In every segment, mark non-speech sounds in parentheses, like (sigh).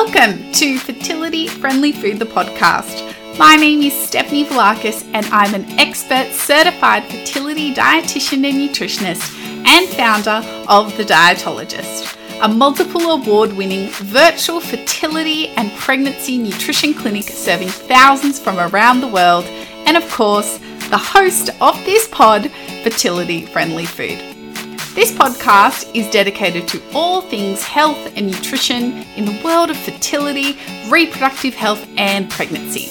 Welcome to Fertility Friendly Food, the podcast. My name is Stephanie Velakis, and I'm an expert certified fertility dietitian and nutritionist and founder of The Dietologist, a multiple award winning virtual fertility and pregnancy nutrition clinic serving thousands from around the world, and of course, the host of this pod, Fertility Friendly Food. This podcast is dedicated to all things health and nutrition in the world of fertility, reproductive health, and pregnancy.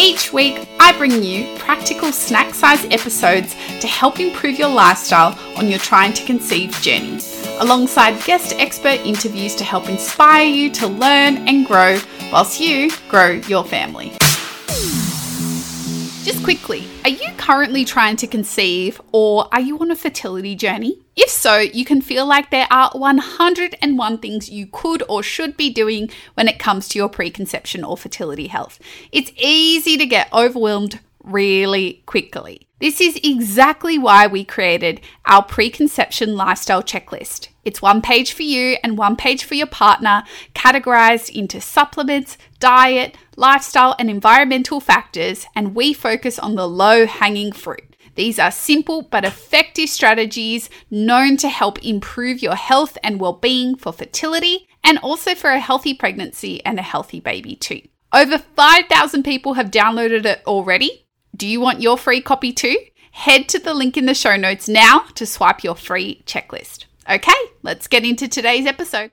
Each week, I bring you practical snack size episodes to help improve your lifestyle on your trying to conceive journey, alongside guest expert interviews to help inspire you to learn and grow whilst you grow your family. Just quickly, are you currently trying to conceive or are you on a fertility journey? If so, you can feel like there are 101 things you could or should be doing when it comes to your preconception or fertility health. It's easy to get overwhelmed really quickly. This is exactly why we created our preconception lifestyle checklist. It's one page for you and one page for your partner, categorized into supplements, diet, lifestyle, and environmental factors, and we focus on the low hanging fruit. These are simple but effective strategies known to help improve your health and well being for fertility and also for a healthy pregnancy and a healthy baby, too. Over 5,000 people have downloaded it already. Do you want your free copy too? Head to the link in the show notes now to swipe your free checklist. Okay, let's get into today's episode.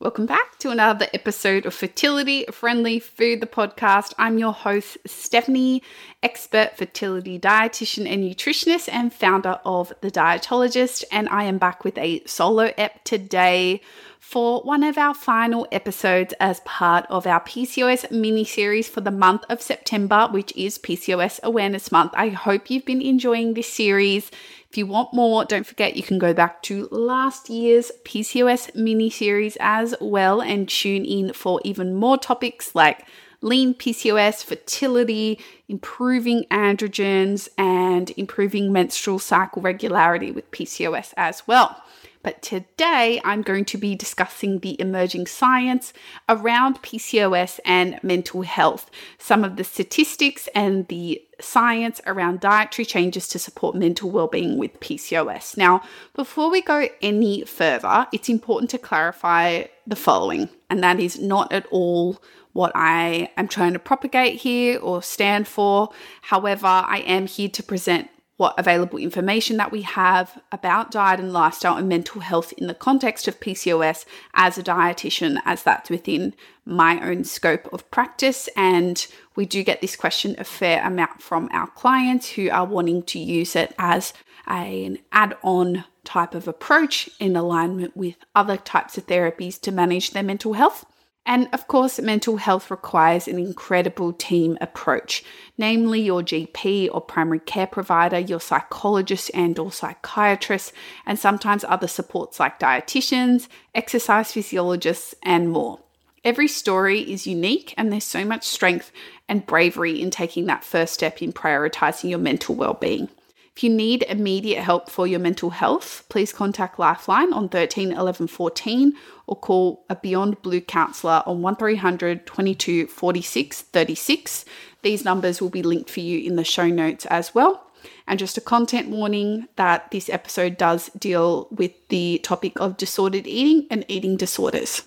Welcome back to another episode of Fertility Friendly Food, the podcast. I'm your host, Stephanie, expert fertility dietitian and nutritionist, and founder of The Dietologist. And I am back with a solo ep today for one of our final episodes as part of our PCOS mini series for the month of September, which is PCOS Awareness Month. I hope you've been enjoying this series. If you want more, don't forget you can go back to last year's PCOS mini series as well and tune in for even more topics like lean PCOS, fertility, improving androgens, and improving menstrual cycle regularity with PCOS as well. But today I'm going to be discussing the emerging science around PCOS and mental health, some of the statistics and the science around dietary changes to support mental well-being with PCOS. Now, before we go any further, it's important to clarify the following, and that is not at all what I am trying to propagate here or stand for. However, I am here to present what available information that we have about diet and lifestyle and mental health in the context of PCOS as a dietitian, as that's within my own scope of practice. And we do get this question a fair amount from our clients who are wanting to use it as an add on type of approach in alignment with other types of therapies to manage their mental health. And of course, mental health requires an incredible team approach, namely your GP or primary care provider, your psychologist and or psychiatrist, and sometimes other supports like dietitians, exercise physiologists, and more. Every story is unique and there's so much strength and bravery in taking that first step in prioritizing your mental well-being. If you need immediate help for your mental health, please contact Lifeline on 13 11 14 or call a Beyond Blue counsellor on 1300 22 46 36. These numbers will be linked for you in the show notes as well. And just a content warning that this episode does deal with the topic of disordered eating and eating disorders.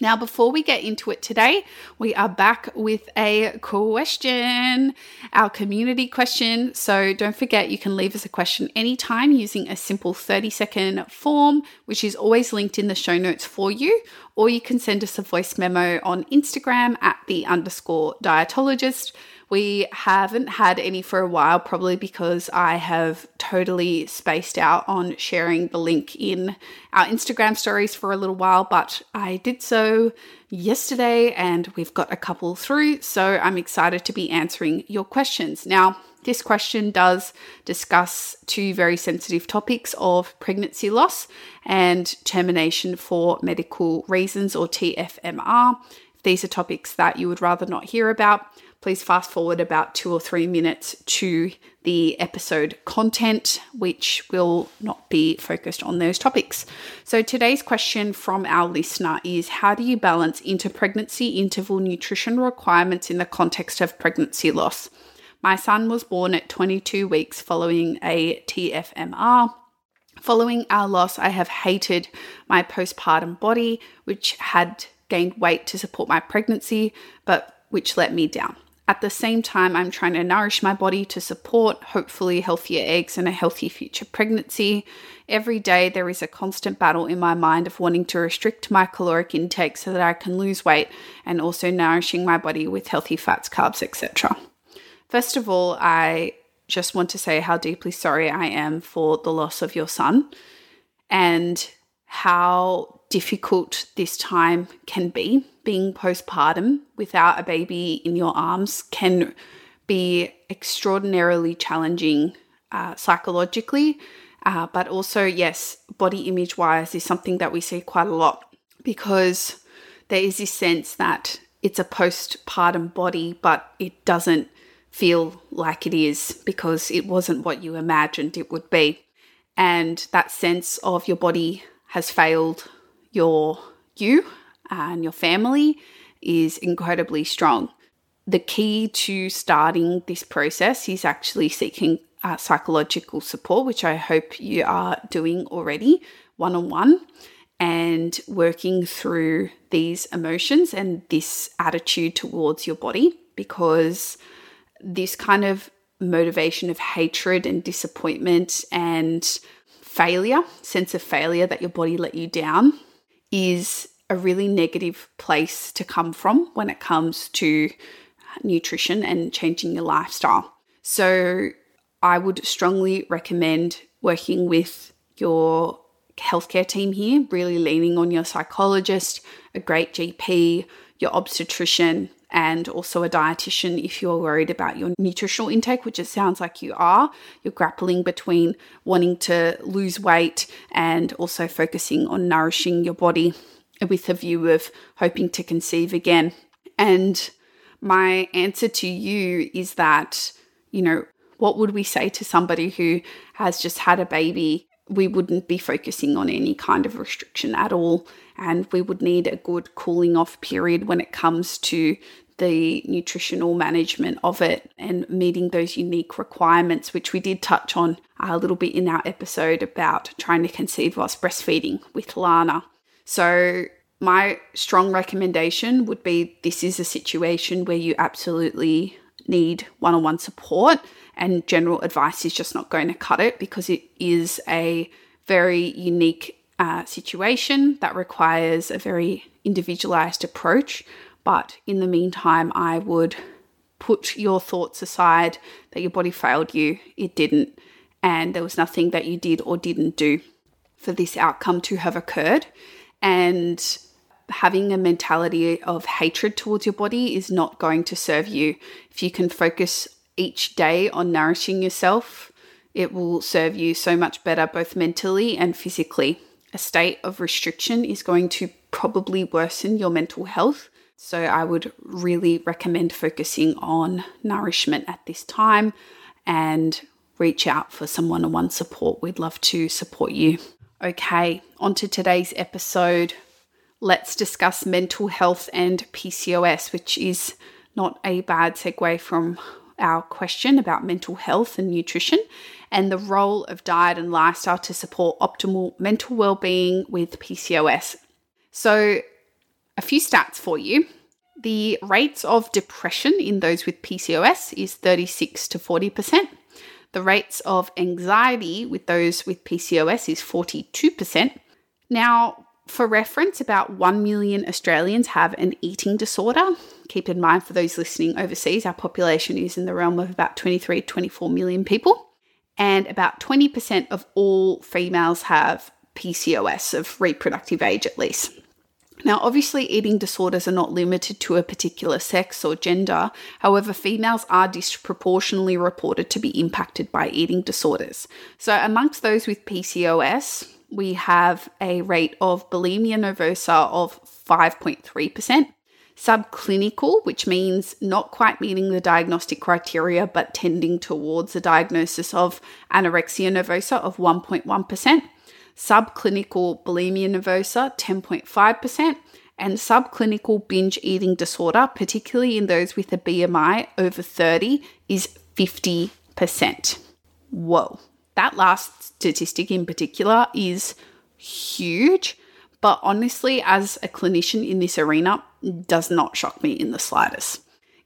Now, before we get into it today, we are back with a question, our community question. So don't forget, you can leave us a question anytime using a simple 30 second form, which is always linked in the show notes for you, or you can send us a voice memo on Instagram at the underscore dietologist. We haven't had any for a while, probably because I have totally spaced out on sharing the link in our Instagram stories for a little while, but I did so yesterday and we've got a couple through. So I'm excited to be answering your questions. Now, this question does discuss two very sensitive topics of pregnancy loss and termination for medical reasons or TFMR. These are topics that you would rather not hear about please fast forward about two or three minutes to the episode content, which will not be focused on those topics. So, today's question from our listener is How do you balance interpregnancy interval nutrition requirements in the context of pregnancy loss? My son was born at 22 weeks following a TFMR. Following our loss, I have hated my postpartum body, which had gained weight to support my pregnancy, but which let me down. At the same time, I'm trying to nourish my body to support hopefully healthier eggs and a healthy future pregnancy. Every day, there is a constant battle in my mind of wanting to restrict my caloric intake so that I can lose weight and also nourishing my body with healthy fats, carbs, etc. First of all, I just want to say how deeply sorry I am for the loss of your son and how difficult this time can be. Being postpartum without a baby in your arms can be extraordinarily challenging uh, psychologically, uh, but also, yes, body image wise is something that we see quite a lot because there is this sense that it's a postpartum body, but it doesn't feel like it is because it wasn't what you imagined it would be. And that sense of your body has failed your you and your family is incredibly strong. The key to starting this process is actually seeking uh, psychological support, which I hope you are doing already one on one, and working through these emotions and this attitude towards your body because this kind of motivation of hatred and disappointment and failure, sense of failure that your body let you down, is a really negative place to come from when it comes to nutrition and changing your lifestyle. So, I would strongly recommend working with your healthcare team here, really leaning on your psychologist, a great GP, your obstetrician, and also a dietitian if you're worried about your nutritional intake, which it sounds like you are. You're grappling between wanting to lose weight and also focusing on nourishing your body with a view of hoping to conceive again. And my answer to you is that, you know, what would we say to somebody who has just had a baby? We wouldn't be focusing on any kind of restriction at all and we would need a good cooling off period when it comes to the nutritional management of it and meeting those unique requirements, which we did touch on a little bit in our episode about trying to conceive whilst breastfeeding with Lana. So, my strong recommendation would be this is a situation where you absolutely need one on one support, and general advice is just not going to cut it because it is a very unique uh, situation that requires a very individualized approach. But in the meantime, I would put your thoughts aside that your body failed you. It didn't. And there was nothing that you did or didn't do for this outcome to have occurred. And having a mentality of hatred towards your body is not going to serve you. If you can focus each day on nourishing yourself, it will serve you so much better, both mentally and physically a state of restriction is going to probably worsen your mental health. So, I would really recommend focusing on nourishment at this time and reach out for some one on one support. We'd love to support you. Okay, on to today's episode. Let's discuss mental health and PCOS, which is not a bad segue from our question about mental health and nutrition and the role of diet and lifestyle to support optimal mental well-being with PCOS. So, a few stats for you. The rates of depression in those with PCOS is 36 to 40%. The rates of anxiety with those with PCOS is 42%. Now, for reference, about 1 million Australians have an eating disorder. Keep in mind, for those listening overseas, our population is in the realm of about 23 24 million people and about 20% of all females have PCOS of reproductive age at least. Now, obviously, eating disorders are not limited to a particular sex or gender. However, females are disproportionately reported to be impacted by eating disorders. So, amongst those with PCOS, we have a rate of bulimia nervosa of 5.3%, subclinical, which means not quite meeting the diagnostic criteria but tending towards a diagnosis of anorexia nervosa of 1.1%, subclinical bulimia nervosa 10.5%, and subclinical binge eating disorder, particularly in those with a BMI over 30, is 50%. Whoa. That last statistic in particular is huge, but honestly, as a clinician in this arena, does not shock me in the slightest.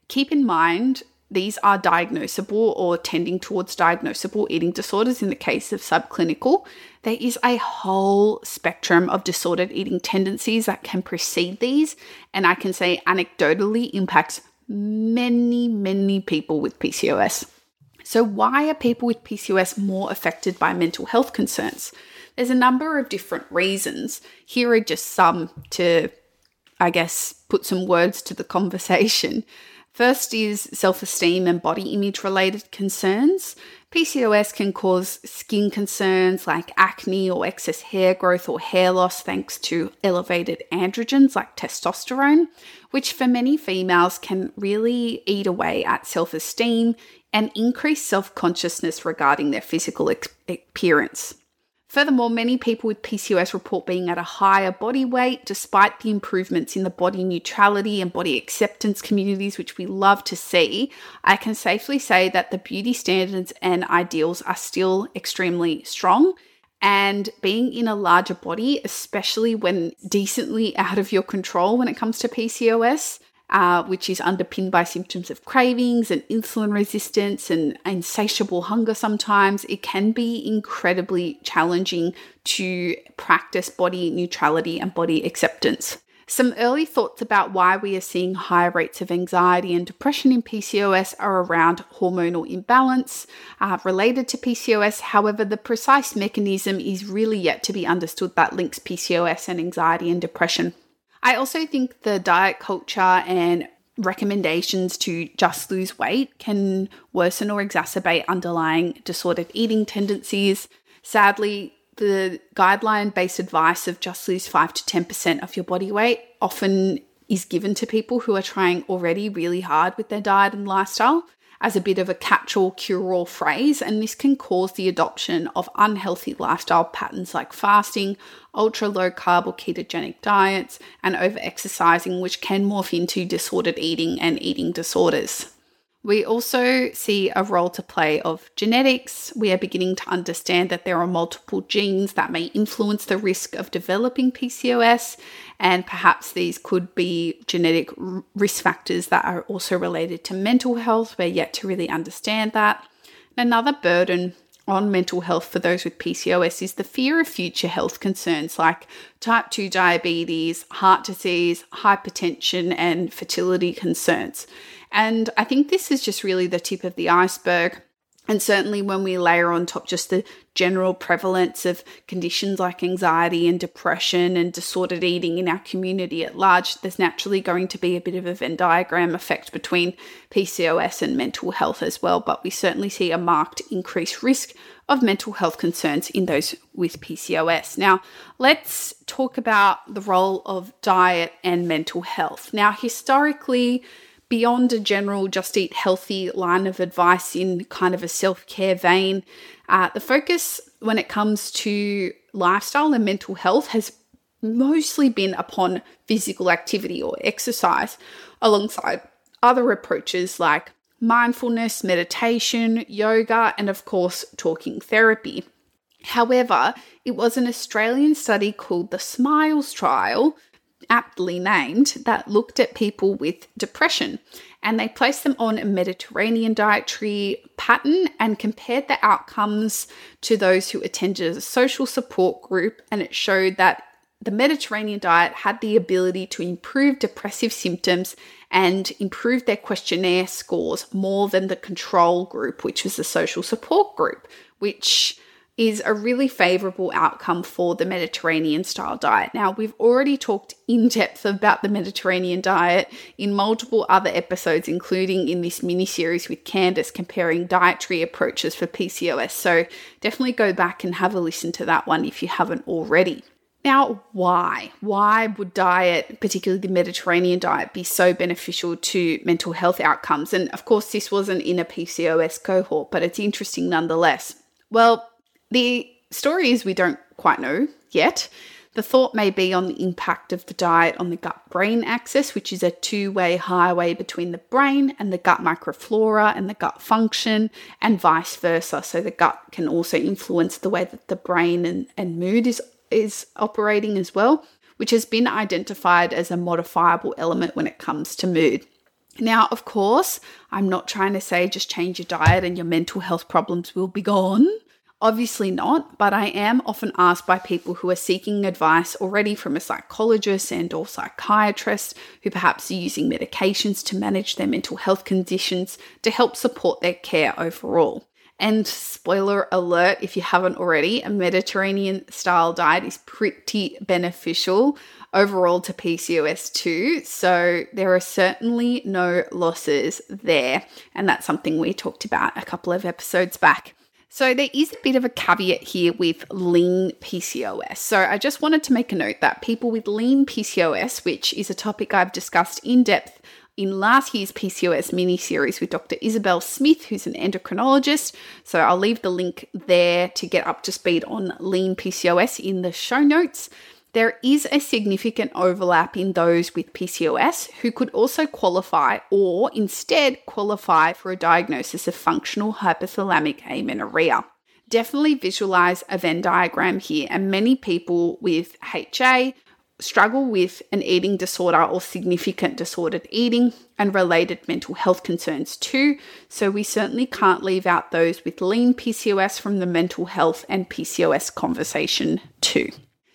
Keep in mind, these are diagnosable or tending towards diagnosable eating disorders in the case of subclinical. There is a whole spectrum of disordered eating tendencies that can precede these, and I can say anecdotally impacts many, many people with PCOS. So, why are people with PCOS more affected by mental health concerns? There's a number of different reasons. Here are just some to, I guess, put some words to the (laughs) conversation. First is self esteem and body image related concerns. PCOS can cause skin concerns like acne or excess hair growth or hair loss thanks to elevated androgens like testosterone, which for many females can really eat away at self esteem and increased self consciousness regarding their physical appearance. Furthermore, many people with PCOS report being at a higher body weight despite the improvements in the body neutrality and body acceptance communities, which we love to see. I can safely say that the beauty standards and ideals are still extremely strong. And being in a larger body, especially when decently out of your control when it comes to PCOS, uh, which is underpinned by symptoms of cravings and insulin resistance and insatiable hunger sometimes, it can be incredibly challenging to practice body neutrality and body acceptance. Some early thoughts about why we are seeing higher rates of anxiety and depression in PCOS are around hormonal imbalance uh, related to PCOS. However, the precise mechanism is really yet to be understood that links PCOS and anxiety and depression. I also think the diet culture and recommendations to just lose weight can worsen or exacerbate underlying disordered eating tendencies. Sadly, the guideline based advice of just lose 5 to 10% of your body weight often is given to people who are trying already really hard with their diet and lifestyle as a bit of a catch all cure all phrase, and this can cause the adoption of unhealthy lifestyle patterns like fasting, ultra low carb or ketogenic diets, and over exercising, which can morph into disordered eating and eating disorders. We also see a role to play of genetics. We are beginning to understand that there are multiple genes that may influence the risk of developing PCOS, and perhaps these could be genetic risk factors that are also related to mental health. We're yet to really understand that. Another burden on mental health for those with PCOS is the fear of future health concerns like type 2 diabetes, heart disease, hypertension, and fertility concerns. And I think this is just really the tip of the iceberg. And certainly, when we layer on top just the general prevalence of conditions like anxiety and depression and disordered eating in our community at large, there's naturally going to be a bit of a Venn diagram effect between PCOS and mental health as well. But we certainly see a marked increased risk of mental health concerns in those with PCOS. Now, let's talk about the role of diet and mental health. Now, historically, beyond a general just eat healthy line of advice in kind of a self care vein, uh, the focus when it comes to lifestyle and mental health has mostly been upon physical activity or exercise alongside other approaches like mindfulness, meditation, yoga, and of course, talking therapy. However, it was an Australian study called the SMILES trial aptly named, that looked at people with depression and they placed them on a Mediterranean dietary pattern and compared the outcomes to those who attended a social support group. And it showed that the Mediterranean diet had the ability to improve depressive symptoms and improve their questionnaire scores more than the control group, which was the social support group, which is a really favorable outcome for the Mediterranean style diet. Now, we've already talked in depth about the Mediterranean diet in multiple other episodes, including in this mini series with Candace comparing dietary approaches for PCOS. So, definitely go back and have a listen to that one if you haven't already. Now, why? Why would diet, particularly the Mediterranean diet, be so beneficial to mental health outcomes? And of course, this wasn't in a PCOS cohort, but it's interesting nonetheless. Well, the story is we don't quite know yet. The thought may be on the impact of the diet on the gut brain axis, which is a two way highway between the brain and the gut microflora and the gut function, and vice versa. So the gut can also influence the way that the brain and, and mood is, is operating as well, which has been identified as a modifiable element when it comes to mood. Now, of course, I'm not trying to say just change your diet and your mental health problems will be gone. Obviously not, but I am often asked by people who are seeking advice already from a psychologist and or psychiatrist who perhaps are using medications to manage their mental health conditions to help support their care overall. And spoiler alert, if you haven't already, a Mediterranean style diet is pretty beneficial overall to PCOS too. So there are certainly no losses there. And that's something we talked about a couple of episodes back. So, there is a bit of a caveat here with lean PCOS. So, I just wanted to make a note that people with lean PCOS, which is a topic I've discussed in depth in last year's PCOS mini series with Dr. Isabel Smith, who's an endocrinologist. So, I'll leave the link there to get up to speed on lean PCOS in the show notes there is a significant overlap in those with PCOS who could also qualify or instead qualify for a diagnosis of functional hypothalamic amenorrhea. Definitely visualize a Venn diagram here, and many people with HA struggle with an eating disorder or significant disordered eating and related mental health concerns too. So, we certainly can't leave out those with lean PCOS from the mental health and PCOS conversation too.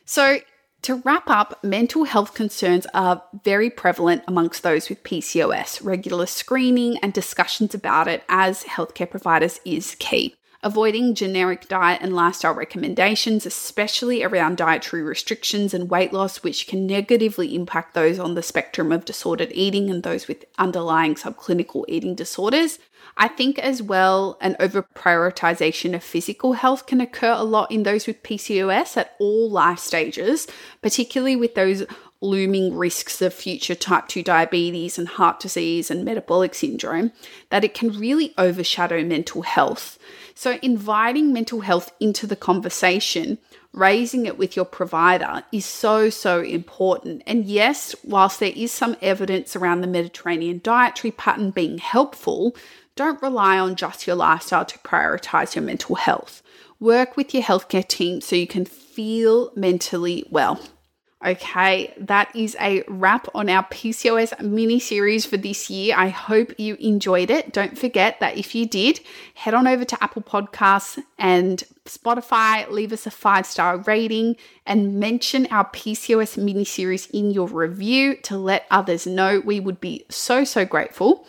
So, to wrap up, mental health concerns are very prevalent amongst those with PCOS. Regular screening and discussions about it as healthcare providers is key. Avoiding generic diet and lifestyle recommendations, especially around dietary restrictions and weight loss, which can negatively impact those on the spectrum of disordered eating and those with underlying subclinical eating disorders. I think as well, an over prioritization of physical health can occur a lot in those with PCOS at all life stages, particularly with those looming risks of future type 2 diabetes and heart disease and metabolic syndrome, that it can really overshadow mental health. So, inviting mental health into the conversation, raising it with your provider is so, so important. And yes, whilst there is some evidence around the Mediterranean dietary pattern being helpful, don't rely on just your lifestyle to prioritize your mental health. Work with your healthcare team so you can feel mentally well. Okay, that is a wrap on our PCOS mini series for this year. I hope you enjoyed it. Don't forget that if you did, head on over to Apple Podcasts and Spotify, leave us a five star rating, and mention our PCOS mini series in your review to let others know. We would be so, so grateful.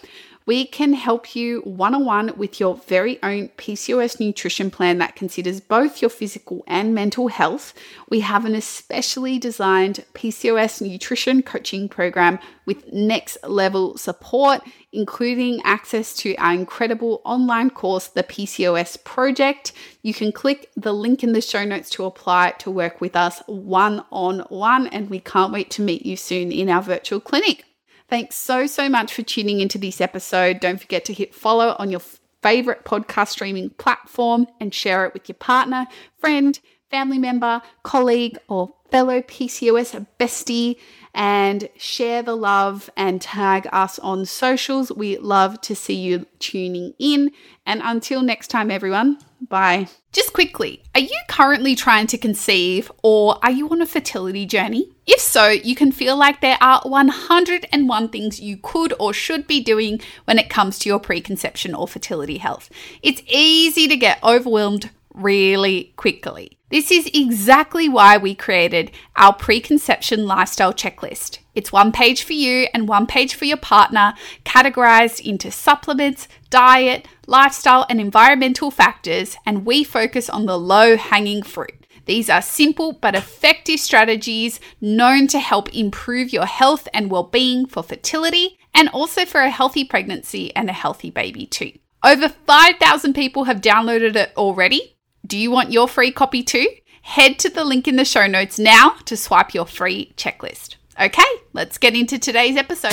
We can help you one on one with your very own PCOS nutrition plan that considers both your physical and mental health. We have an especially designed PCOS nutrition coaching program with next level support, including access to our incredible online course, the PCOS Project. You can click the link in the show notes to apply to work with us one on one, and we can't wait to meet you soon in our virtual clinic. Thanks so, so much for tuning into this episode. Don't forget to hit follow on your favorite podcast streaming platform and share it with your partner, friend, family member, colleague, or fellow PCOS bestie and share the love and tag us on socials. We love to see you tuning in. And until next time, everyone, bye. Just quickly, are you currently trying to conceive or are you on a fertility journey? If so, you can feel like there are 101 things you could or should be doing when it comes to your preconception or fertility health. It's easy to get overwhelmed really quickly. This is exactly why we created our preconception lifestyle checklist. It's one page for you and one page for your partner, categorized into supplements, diet, lifestyle, and environmental factors, and we focus on the low hanging fruit. These are simple but effective strategies known to help improve your health and well being for fertility and also for a healthy pregnancy and a healthy baby, too. Over 5,000 people have downloaded it already, do you want your free copy too? Head to the link in the show notes now to swipe your free checklist. Okay, let's get into today's episode.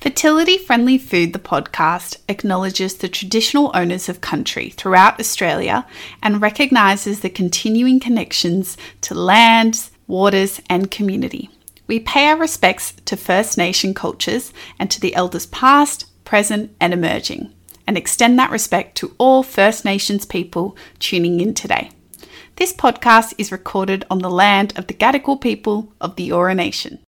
Fertility Friendly Food, the podcast, acknowledges the traditional owners of country throughout Australia and recognises the continuing connections to lands, waters, and community. We pay our respects to First Nation cultures and to the elders past, present, and emerging, and extend that respect to all First Nations people tuning in today. This podcast is recorded on the land of the Gadigal people of the Eora Nation.